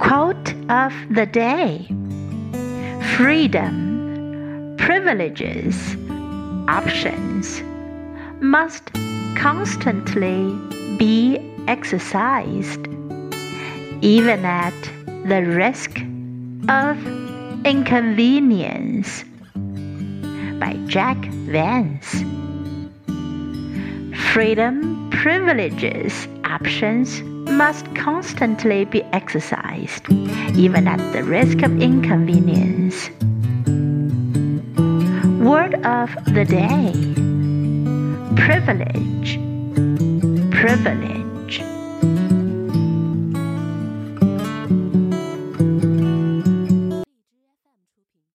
Quote of the day Freedom, privileges, options must constantly be exercised, even at the risk of inconvenience. By Jack Vance. Freedom, privileges, options must constantly be exercised, even at the risk of inconvenience. Word of the day privilege, privilege.